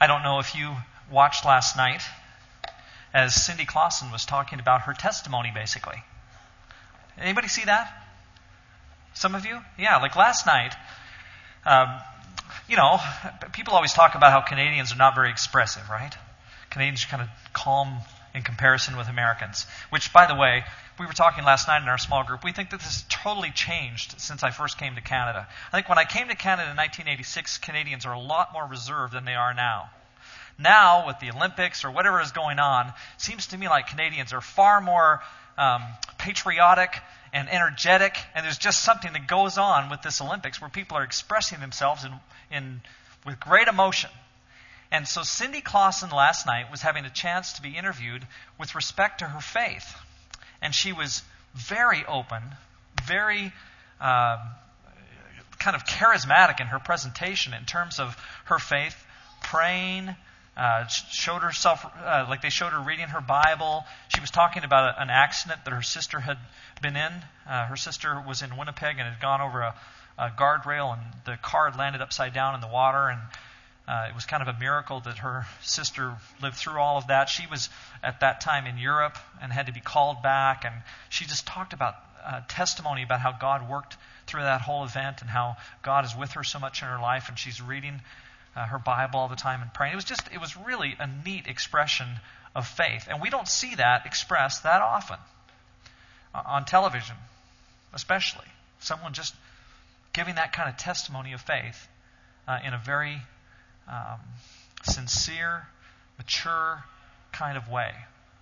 I don't know if you watched last night as Cindy Klassen was talking about her testimony, basically. Anybody see that? Some of you? Yeah, like last night, um, you know, people always talk about how Canadians are not very expressive, right? Canadians are kind of calm in comparison with Americans. Which, by the way, we were talking last night in our small group. We think that this has totally changed since I first came to Canada. I think when I came to Canada in 1986, Canadians are a lot more reserved than they are now. Now, with the Olympics or whatever is going on, seems to me like Canadians are far more um, patriotic and energetic, and there's just something that goes on with this Olympics where people are expressing themselves in, in, with great emotion. And so Cindy Klassen last night was having a chance to be interviewed with respect to her faith. And she was very open, very uh, kind of charismatic in her presentation in terms of her faith, praying, uh, showed herself, uh, like they showed her reading her Bible. She was talking about a, an accident that her sister had been in. Uh, her sister was in Winnipeg and had gone over a, a guardrail, and the car had landed upside down in the water. And uh, it was kind of a miracle that her sister lived through all of that. She was at that time in Europe and had to be called back. And she just talked about uh, testimony about how God worked through that whole event and how God is with her so much in her life. And she's reading uh, her Bible all the time and praying. It was just, it was really a neat expression of faith. And we don't see that expressed that often on television, especially. Someone just giving that kind of testimony of faith uh, in a very um, sincere, mature kind of way.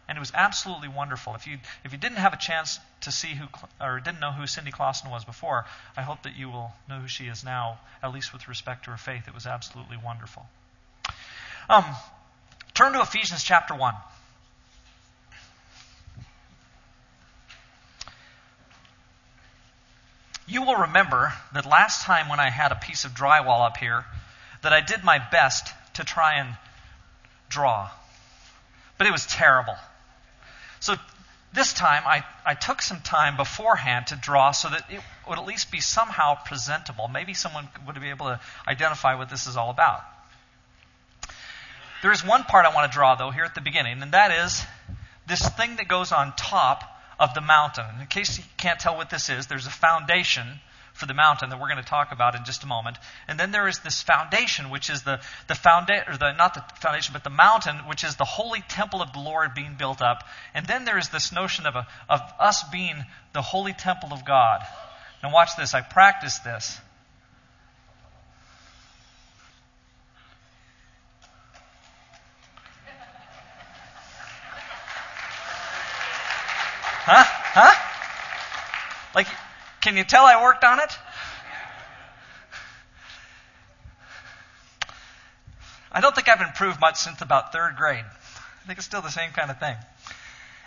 And it was absolutely wonderful. If you if you didn't have a chance to see who or didn't know who Cindy Klassen was before, I hope that you will know who she is now, at least with respect to her faith. It was absolutely wonderful. Um, turn to Ephesians chapter one. You will remember that last time when I had a piece of drywall up here, that I did my best to try and draw. But it was terrible. So this time I, I took some time beforehand to draw so that it would at least be somehow presentable. Maybe someone would be able to identify what this is all about. There is one part I want to draw, though, here at the beginning, and that is this thing that goes on top of the mountain. In case you can't tell what this is, there's a foundation for the mountain that we're going to talk about in just a moment. And then there is this foundation, which is the, the foundation, or the, not the foundation, but the mountain, which is the holy temple of the Lord being built up. And then there is this notion of, a, of us being the holy temple of God. Now watch this. I practiced this. Huh? Huh? Like, can you tell I worked on it? I don't think I've improved much since about third grade. I think it's still the same kind of thing.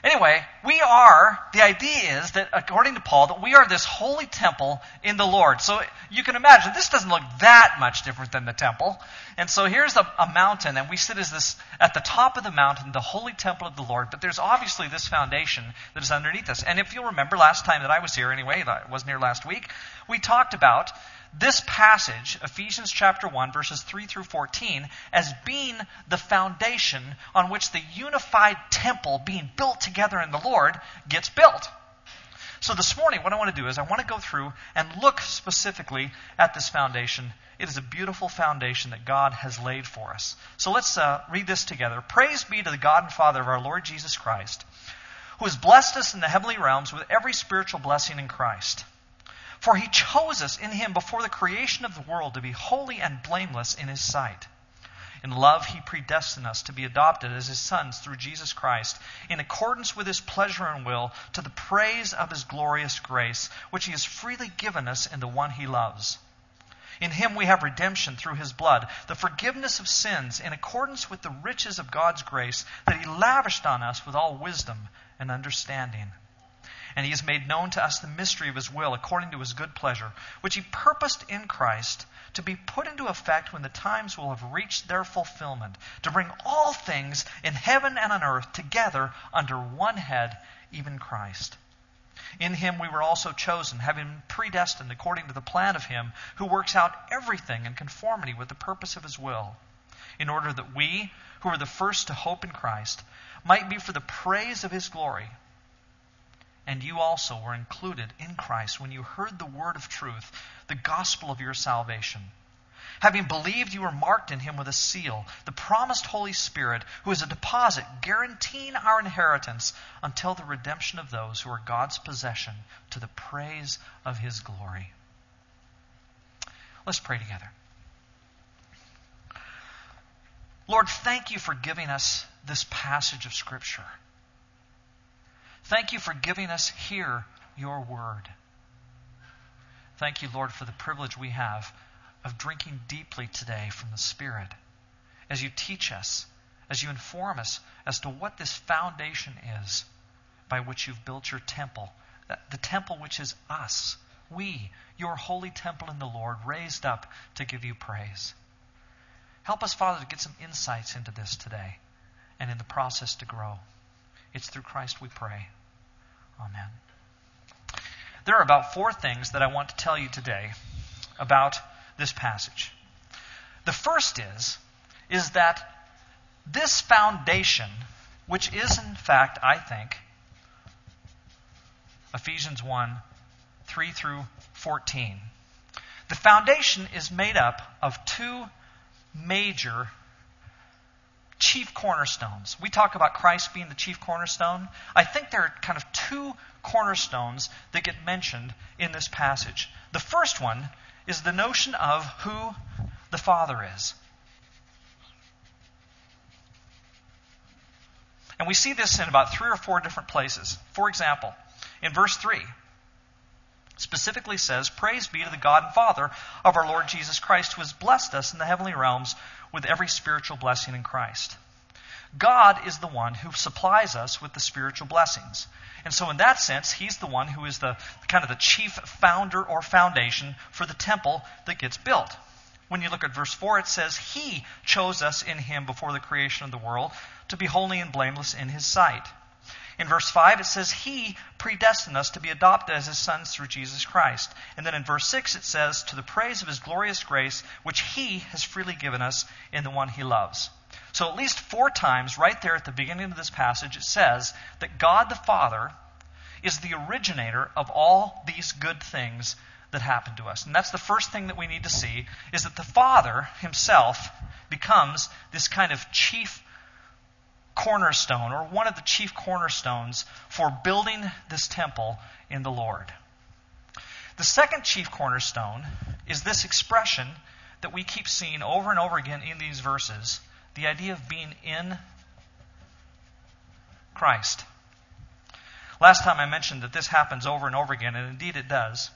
Anyway, we are, the idea is that according to Paul, that we are this holy temple in the Lord. So you can imagine, this doesn't look that much different than the temple. And so here's a, a mountain, and we sit as this, at the top of the mountain, the holy temple of the Lord. But there's obviously this foundation that is underneath us. And if you'll remember last time that I was here anyway, that wasn't here last week, we talked about this passage, Ephesians chapter 1, verses 3 through 14, as being the foundation on which the unified temple being built together in the Lord gets built. So this morning, what I want to do is I want to go through and look specifically at this foundation. It is a beautiful foundation that God has laid for us. So let's uh, read this together. Praise be to the God and Father of our Lord Jesus Christ, who has blessed us in the heavenly realms with every spiritual blessing in Christ. For he chose us in him before the creation of the world to be holy and blameless in his sight. In love, he predestined us to be adopted as his sons through Jesus Christ, in accordance with his pleasure and will, to the praise of his glorious grace, which he has freely given us in the one he loves. In him we have redemption through his blood, the forgiveness of sins in accordance with the riches of God's grace that he lavished on us with all wisdom and understanding and he has made known to us the mystery of his will according to his good pleasure, which he purposed in Christ to be put into effect when the times will have reached their fulfillment, to bring all things in heaven and on earth together under one head, even Christ. In him we were also chosen, having been predestined according to the plan of him who works out everything in conformity with the purpose of his will in order that we, who were the first to hope in Christ, might be for the praise of his glory. And you also were included in Christ when you heard the word of truth, the gospel of your salvation. Having believed, you were marked in him with a seal, the promised Holy Spirit, who is a deposit guaranteeing our inheritance until the redemption of those who are God's possession to the praise of his glory. Let's pray together. Lord, thank you for giving us this passage of Scripture. Thank you for giving us here your word. Thank you, Lord, for the privilege we have of drinking deeply today from the Spirit as you teach us, as you inform us as to what this foundation is by which you've built your temple, the temple which is us, we, your holy temple in the Lord, raised up to give you praise. Help us, Father, to get some insights into this today and in the process to grow. It's through Christ we pray. Amen. There are about four things that I want to tell you today about this passage. The first is, is that this foundation, which is in fact, I think, Ephesians 1 3 through 14. The foundation is made up of two major chief cornerstones. We talk about Christ being the chief cornerstone. I think there are kind of two cornerstones that get mentioned in this passage. The first one is the notion of who the Father is. And we see this in about three or four different places. For example, in verse 3, specifically says, Praise be to the God and Father of our Lord Jesus Christ, who has blessed us in the heavenly realms with every spiritual blessing in Christ. God is the one who supplies us with the spiritual blessings. And so, in that sense, He's the one who is the kind of the chief founder or foundation for the temple that gets built. When you look at verse 4, it says, He chose us in Him before the creation of the world to be holy and blameless in His sight. In verse 5, it says, He predestined us to be adopted as His sons through Jesus Christ. And then in verse 6, it says, To the praise of His glorious grace, which He has freely given us in the one He loves. So, at least four times, right there at the beginning of this passage, it says that God the Father is the originator of all these good things that happen to us. And that's the first thing that we need to see is that the Father himself becomes this kind of chief cornerstone or one of the chief cornerstones for building this temple in the Lord. The second chief cornerstone is this expression that we keep seeing over and over again in these verses the idea of being in Christ. Last time I mentioned that this happens over and over again, and indeed it does.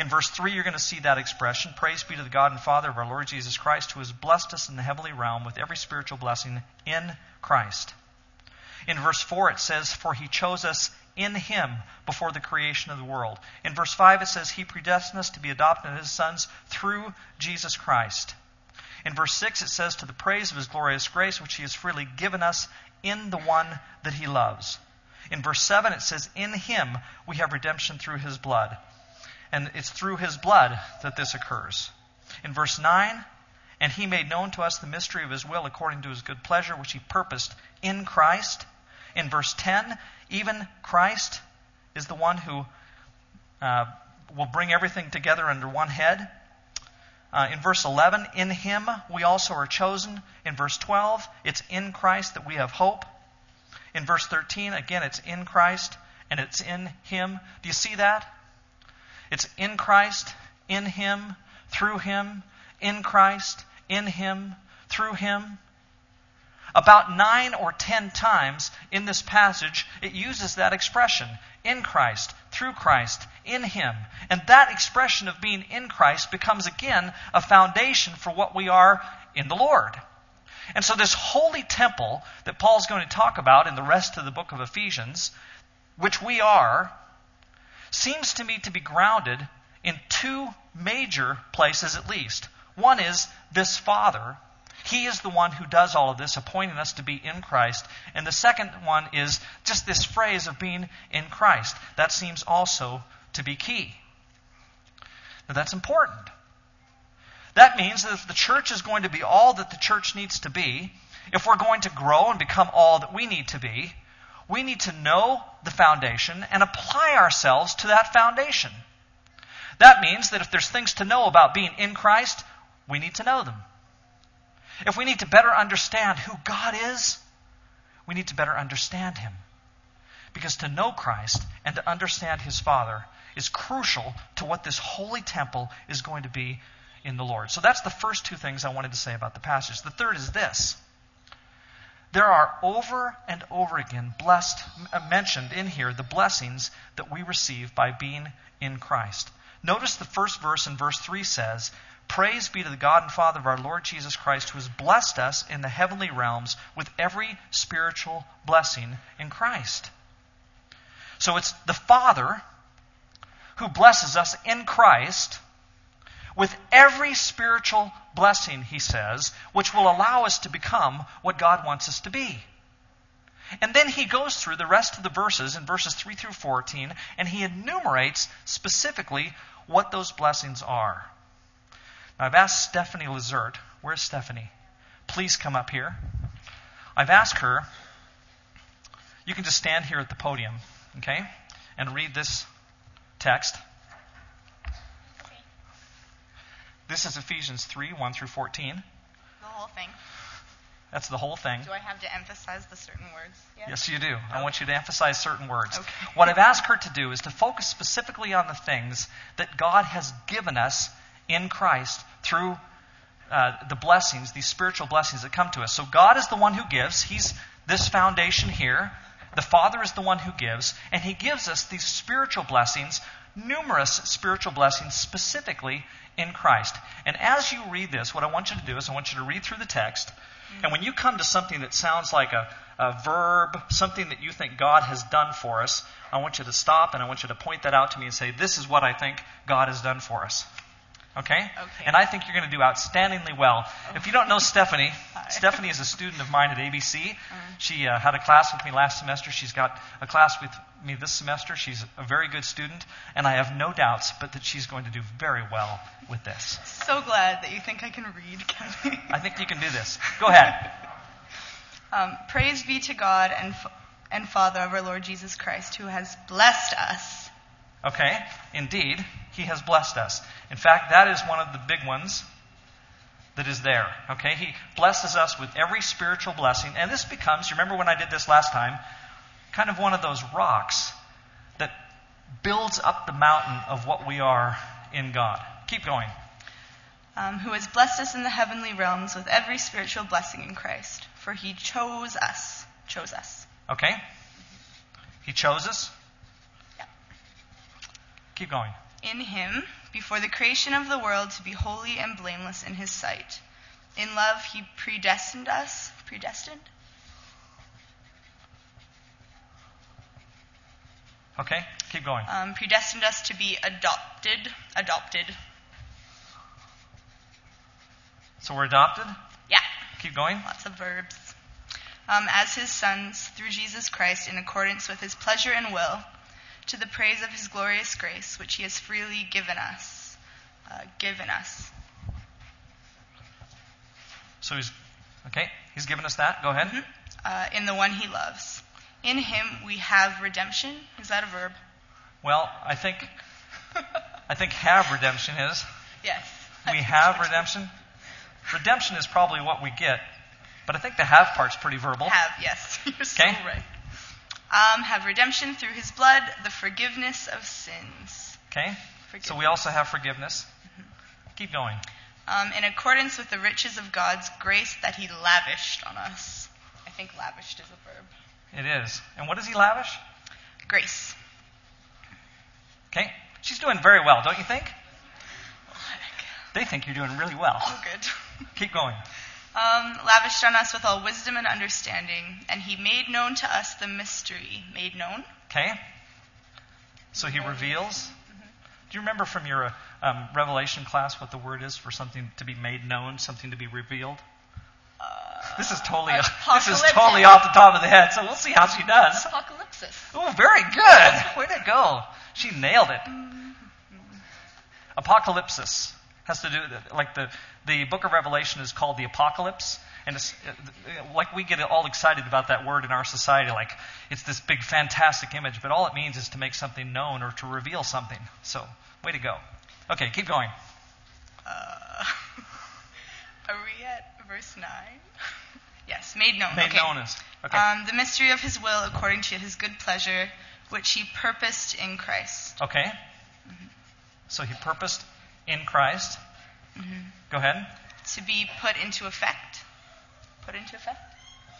In verse 3, you're going to see that expression Praise be to the God and Father of our Lord Jesus Christ, who has blessed us in the heavenly realm with every spiritual blessing in Christ. In verse 4, it says, For he chose us in him before the creation of the world. In verse 5, it says, He predestined us to be adopted as his sons through Jesus Christ. In verse 6, it says, To the praise of his glorious grace, which he has freely given us in the one that he loves. In verse 7, it says, In him we have redemption through his blood. And it's through his blood that this occurs. In verse 9, and he made known to us the mystery of his will according to his good pleasure, which he purposed in Christ. In verse 10, even Christ is the one who uh, will bring everything together under one head. Uh, in verse 11, in him we also are chosen. In verse 12, it's in Christ that we have hope. In verse 13, again, it's in Christ and it's in him. Do you see that? It's in Christ, in him, through him, in Christ, in him, through him. About nine or ten times in this passage, it uses that expression in Christ, through Christ, in Him. And that expression of being in Christ becomes again a foundation for what we are in the Lord. And so, this holy temple that Paul's going to talk about in the rest of the book of Ephesians, which we are, seems to me to be grounded in two major places at least. One is this Father he is the one who does all of this, appointing us to be in Christ. And the second one is just this phrase of being in Christ. That seems also to be key. Now, that's important. That means that if the church is going to be all that the church needs to be, if we're going to grow and become all that we need to be, we need to know the foundation and apply ourselves to that foundation. That means that if there's things to know about being in Christ, we need to know them. If we need to better understand who God is, we need to better understand Him. Because to know Christ and to understand His Father is crucial to what this holy temple is going to be in the Lord. So that's the first two things I wanted to say about the passage. The third is this. There are over and over again blessed mentioned in here the blessings that we receive by being in Christ. Notice the first verse in verse 3 says, Praise be to the God and Father of our Lord Jesus Christ, who has blessed us in the heavenly realms with every spiritual blessing in Christ. So it's the Father who blesses us in Christ with every spiritual blessing, he says, which will allow us to become what God wants us to be. And then he goes through the rest of the verses in verses 3 through 14, and he enumerates specifically what those blessings are. Now, I've asked Stephanie Lazert, where's Stephanie? Please come up here. I've asked her, you can just stand here at the podium, okay, and read this text. This is Ephesians 3 1 through 14. The whole thing. That's the whole thing. Do I have to emphasize the certain words? Yes, yes you do. I want you to emphasize certain words. Okay. What I've asked her to do is to focus specifically on the things that God has given us in Christ through uh, the blessings, these spiritual blessings that come to us. So God is the one who gives. He's this foundation here. The Father is the one who gives, and He gives us these spiritual blessings, numerous spiritual blessings specifically in Christ. And as you read this, what I want you to do is I want you to read through the text. Mm-hmm. And when you come to something that sounds like a, a verb, something that you think God has done for us, I want you to stop and I want you to point that out to me and say, This is what I think God has done for us. Okay? Okay. And I think you're going to do outstandingly well. If you don't know Stephanie. Stephanie is a student of mine at ABC. Mm-hmm. She uh, had a class with me last semester. She's got a class with me this semester. She's a very good student, and I have no doubts but that she's going to do very well with this. So glad that you think I can read, Kelly. I think you can do this. Go ahead. Um, praise be to God and, F- and Father of our Lord Jesus Christ, who has blessed us. Okay? Indeed, He has blessed us. In fact, that is one of the big ones that is there. Okay? He blesses us with every spiritual blessing. And this becomes, you remember when I did this last time, kind of one of those rocks that builds up the mountain of what we are in God. Keep going. Um, who has blessed us in the heavenly realms with every spiritual blessing in Christ. For he chose us. Chose us. Okay? He chose us. Yeah. Keep going. In him, before the creation of the world, to be holy and blameless in his sight. In love, he predestined us. Predestined? Okay? Keep going. Um, predestined us to be adopted. Adopted. So we're adopted. Yeah. Keep going. Lots of verbs. Um, as his sons through Jesus Christ in accordance with his pleasure and will, to the praise of his glorious grace, which he has freely given us. Uh, given us. So he's okay. He's given us that. Go ahead. Uh, in the one he loves. In him we have redemption. Is that a verb? Well, I think I think have redemption is. Yes. We have redemption. Redemption is probably what we get, but I think the have part's pretty verbal. Have, yes. You're so Okay. right. Um, have redemption through his blood, the forgiveness of sins. Okay. So we also have forgiveness. Keep going. Um, in accordance with the riches of God's grace that he lavished on us. I think lavished is a verb. It is. And what does he lavish? Grace. Okay. She's doing very well, don't you think? They think you're doing really well. Oh, good. Keep going. Um, lavished on us with all wisdom and understanding, and he made known to us the mystery. Made known? Okay. So he reveals. Do you remember from your uh, um, Revelation class what the word is for something to be made known, something to be revealed? this is totally this is totally off the top of the head. So we'll see how she does. Apocalypsis. Oh, very good. Way to go. She nailed it. Apocalypsis Has to do like the the book of Revelation is called the apocalypse, and it's like we get all excited about that word in our society, like it's this big fantastic image, but all it means is to make something known or to reveal something. So, way to go. Okay, keep going. Uh, are we at verse 9? yes, made known. Made okay. known is. Okay. Um, the mystery of his will according to his good pleasure, which he purposed in Christ. okay. So he purposed in Christ. Mm-hmm. Go ahead. To be put into effect. Put into effect?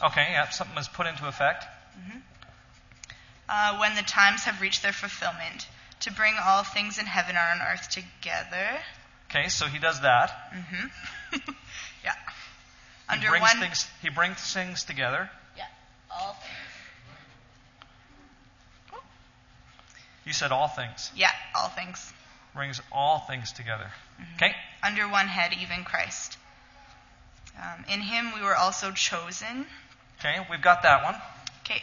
Okay, yeah, something was put into effect. Mm-hmm. Uh, when the times have reached their fulfillment, to bring all things in heaven and on earth together. Okay, so he does that. Mm-hmm. Yeah. He Under brings one. things. He brings things together. Yeah, all things. You said all things. Yeah, all things. Brings all things together. Okay. Under one head, even Christ. Um, in him we were also chosen. Okay, we've got that one. Okay.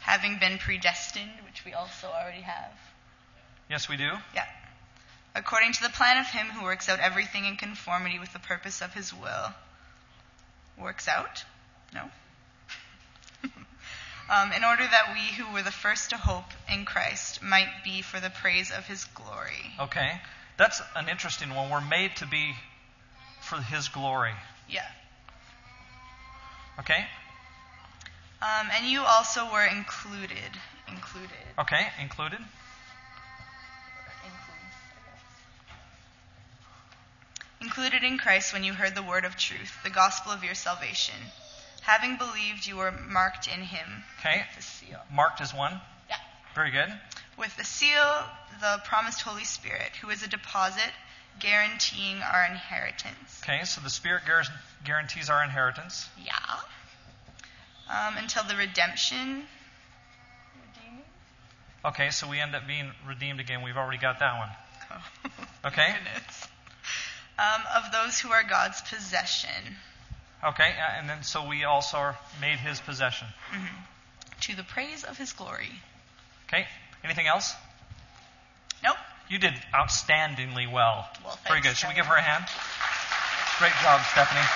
Having been predestined, which we also already have. Yes, we do. Yeah. According to the plan of him who works out everything in conformity with the purpose of his will. Works out? No. Um, in order that we who were the first to hope in Christ might be for the praise of his glory. Okay. That's an interesting one. We're made to be for his glory. Yeah. Okay? Um, and you also were included. Included. Okay, included. Included in Christ when you heard the word of truth, the gospel of your salvation. Having believed, you were marked in him. Okay. with The seal. Marked as one. Yeah. Very good. With the seal, the promised Holy Spirit, who is a deposit guaranteeing our inheritance. Okay, so the Spirit guar- guarantees our inheritance. Yeah. Um, until the redemption. Redeeming? Okay, so we end up being redeemed again. We've already got that one. Oh. Okay. Um, of those who are God's possession, Okay, uh, and then so we also are made his possession. to the praise of his glory. Okay, anything else? Nope. You did outstandingly well. Well, Very good. Should we give her a hand? Great job, Stephanie.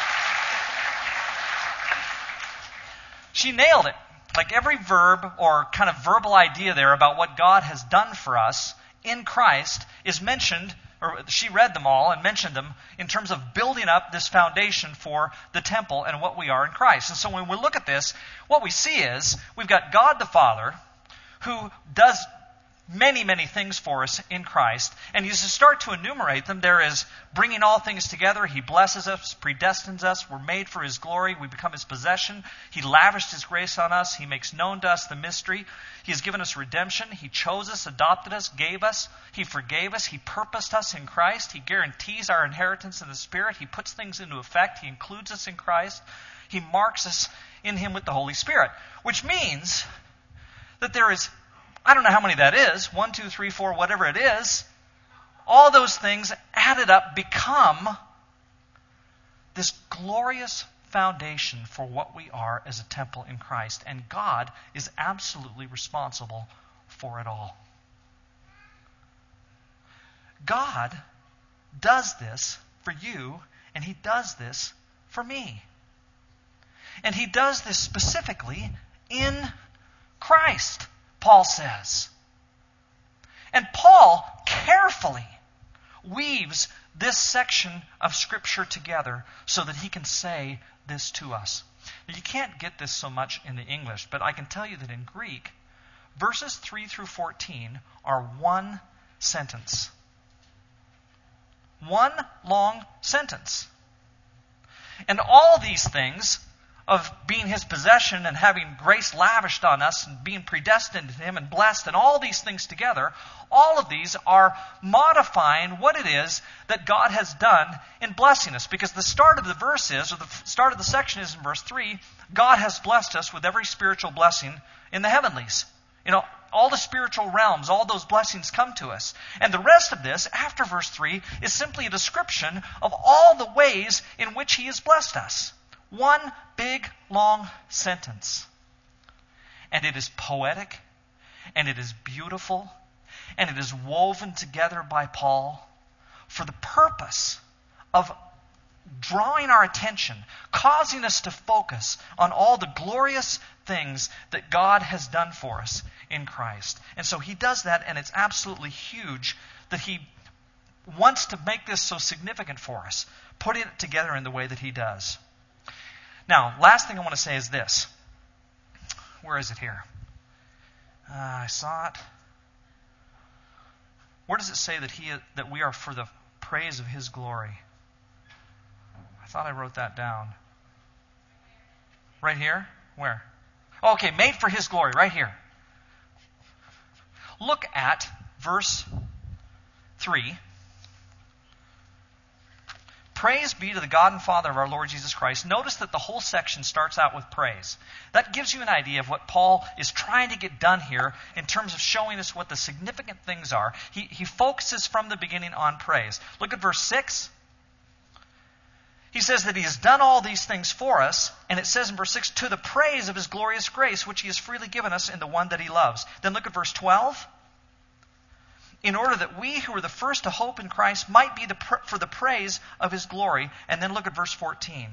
She nailed it. Like every verb or kind of verbal idea there about what God has done for us in Christ is mentioned, or she read them all and mentioned them in terms of building up this foundation for the temple and what we are in Christ. And so when we look at this, what we see is we've got God the Father who does many, many things for us in Christ. And as you start to enumerate them, there is bringing all things together. He blesses us, predestines us. We're made for His glory. We become His possession. He lavished His grace on us. He makes known to us the mystery. He has given us redemption. He chose us, adopted us, gave us. He forgave us. He purposed us in Christ. He guarantees our inheritance in the Spirit. He puts things into effect. He includes us in Christ. He marks us in Him with the Holy Spirit, which means that there is, I don't know how many that is, one, two, three, four, whatever it is, all those things added up become this glorious foundation for what we are as a temple in Christ. And God is absolutely responsible for it all. God does this for you, and He does this for me. And He does this specifically in Christ, Paul says. And Paul carefully weaves this section of Scripture together so that he can say this to us. Now, you can't get this so much in the English, but I can tell you that in Greek, verses 3 through 14 are one sentence. One long sentence. And all these things of being his possession and having grace lavished on us and being predestined to him and blessed and all these things together, all of these are modifying what it is that God has done in blessing us. Because the start of the verse is, or the start of the section is in verse 3, God has blessed us with every spiritual blessing in the heavenlies. You know, all the spiritual realms, all those blessings come to us. And the rest of this, after verse 3, is simply a description of all the ways in which He has blessed us. One big, long sentence. And it is poetic, and it is beautiful, and it is woven together by Paul for the purpose of drawing our attention, causing us to focus on all the glorious things that God has done for us in Christ. And so he does that, and it's absolutely huge that he wants to make this so significant for us, putting it together in the way that he does. Now, last thing I want to say is this. Where is it here? Uh, I saw it. Where does it say that he that we are for the praise of his glory? I thought I wrote that down. Right here? Where? Okay, made for his glory, right here. Look at verse 3 Praise be to the God and Father of our Lord Jesus Christ. Notice that the whole section starts out with praise. That gives you an idea of what Paul is trying to get done here in terms of showing us what the significant things are. He, he focuses from the beginning on praise. Look at verse 6. He says that he has done all these things for us, and it says in verse 6, to the praise of his glorious grace, which he has freely given us in the one that he loves. Then look at verse 12 in order that we who were the first to hope in Christ might be the pr- for the praise of his glory. And then look at verse 14.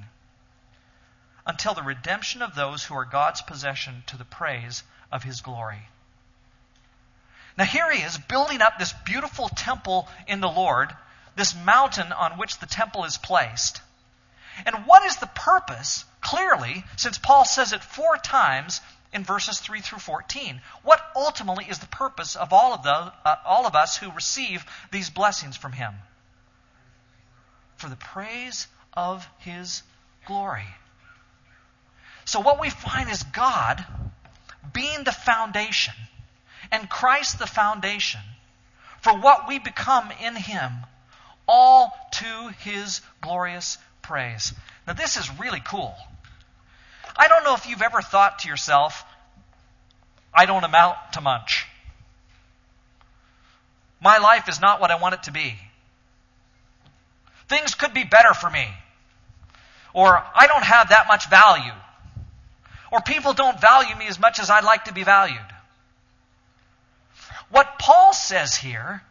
Until the redemption of those who are God's possession to the praise of his glory. Now, here he is building up this beautiful temple in the Lord, this mountain on which the temple is placed. And what is the purpose, clearly, since Paul says it four times in verses 3 through 14. What ultimately is the purpose of all of, the, uh, all of us who receive these blessings from Him? For the praise of His glory. So, what we find is God being the foundation and Christ the foundation for what we become in Him, all to His glorious praise. Now, this is really cool. I don't know if you've ever thought to yourself, I don't amount to much. My life is not what I want it to be. Things could be better for me. Or I don't have that much value. Or people don't value me as much as I'd like to be valued. What Paul says here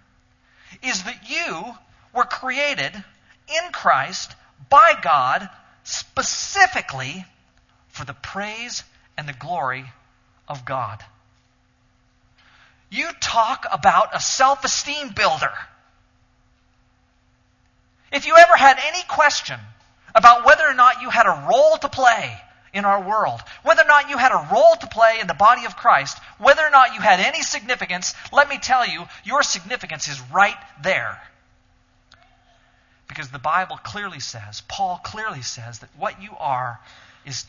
is that you were created in Christ by God specifically for the praise and the glory of God. You talk about a self esteem builder. If you ever had any question about whether or not you had a role to play in our world, whether or not you had a role to play in the body of Christ, whether or not you had any significance, let me tell you, your significance is right there. Because the Bible clearly says, Paul clearly says, that what you are is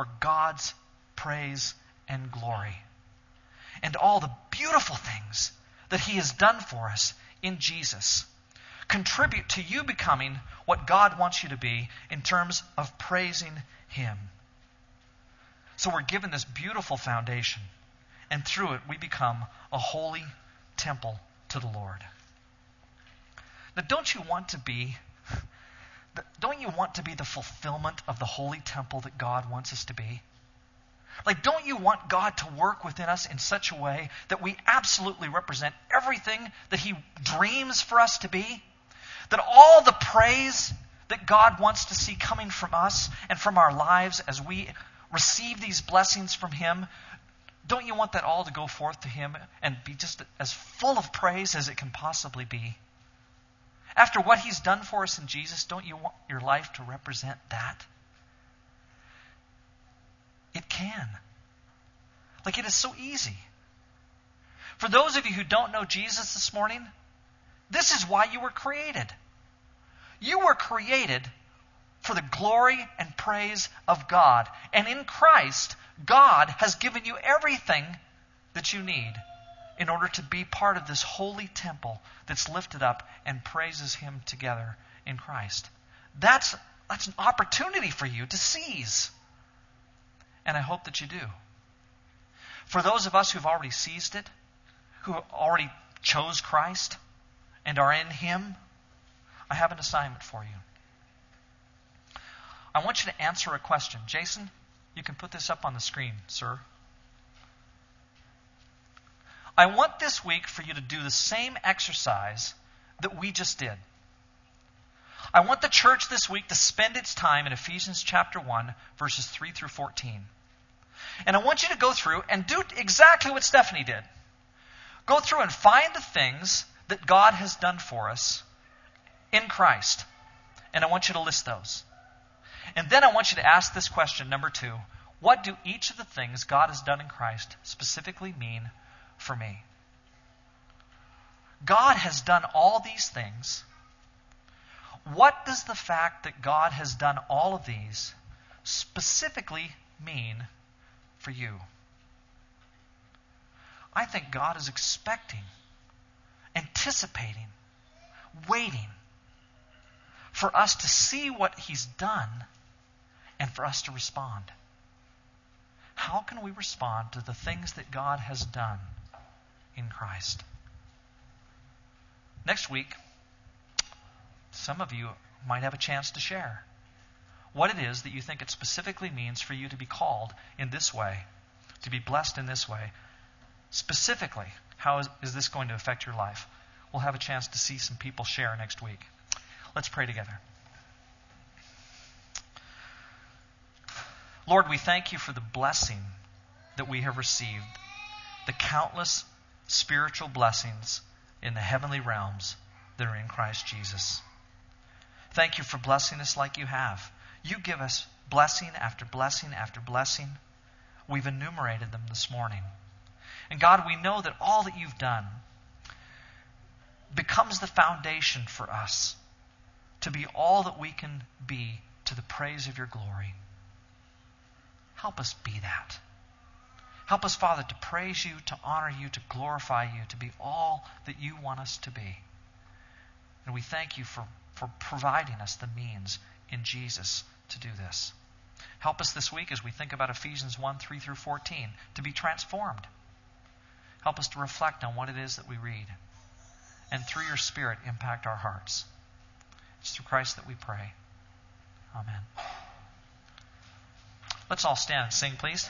for God's praise and glory. And all the beautiful things that He has done for us in Jesus contribute to you becoming what God wants you to be in terms of praising Him. So we're given this beautiful foundation, and through it we become a holy temple to the Lord. Now, don't you want to be don't you want to be the fulfillment of the holy temple that God wants us to be? Like, don't you want God to work within us in such a way that we absolutely represent everything that He dreams for us to be? That all the praise that God wants to see coming from us and from our lives as we receive these blessings from Him, don't you want that all to go forth to Him and be just as full of praise as it can possibly be? After what he's done for us in Jesus, don't you want your life to represent that? It can. Like it is so easy. For those of you who don't know Jesus this morning, this is why you were created. You were created for the glory and praise of God. And in Christ, God has given you everything that you need in order to be part of this holy temple that's lifted up and praises Him together in Christ. That's, that's an opportunity for you to seize. And I hope that you do. For those of us who've already seized it, who already chose Christ and are in Him, I have an assignment for you. I want you to answer a question. Jason, you can put this up on the screen, sir. I want this week for you to do the same exercise that we just did. I want the church this week to spend its time in Ephesians chapter 1, verses 3 through 14. And I want you to go through and do exactly what Stephanie did. Go through and find the things that God has done for us in Christ. And I want you to list those. And then I want you to ask this question, number two What do each of the things God has done in Christ specifically mean for me? God has done all these things. What does the fact that God has done all of these specifically mean for you? I think God is expecting, anticipating, waiting for us to see what He's done and for us to respond. How can we respond to the things that God has done in Christ? Next week, some of you might have a chance to share what it is that you think it specifically means for you to be called in this way, to be blessed in this way. Specifically, how is, is this going to affect your life? We'll have a chance to see some people share next week. Let's pray together. Lord, we thank you for the blessing that we have received, the countless spiritual blessings in the heavenly realms that are in Christ Jesus. Thank you for blessing us like you have. You give us blessing after blessing after blessing. We've enumerated them this morning. And God, we know that all that you've done becomes the foundation for us to be all that we can be to the praise of your glory. Help us be that. Help us, Father, to praise you, to honor you, to glorify you, to be all that you want us to be. And we thank you for, for providing us the means in Jesus to do this. Help us this week as we think about Ephesians 1 3 through 14 to be transformed. Help us to reflect on what it is that we read. And through your Spirit, impact our hearts. It's through Christ that we pray. Amen. Let's all stand and sing, please.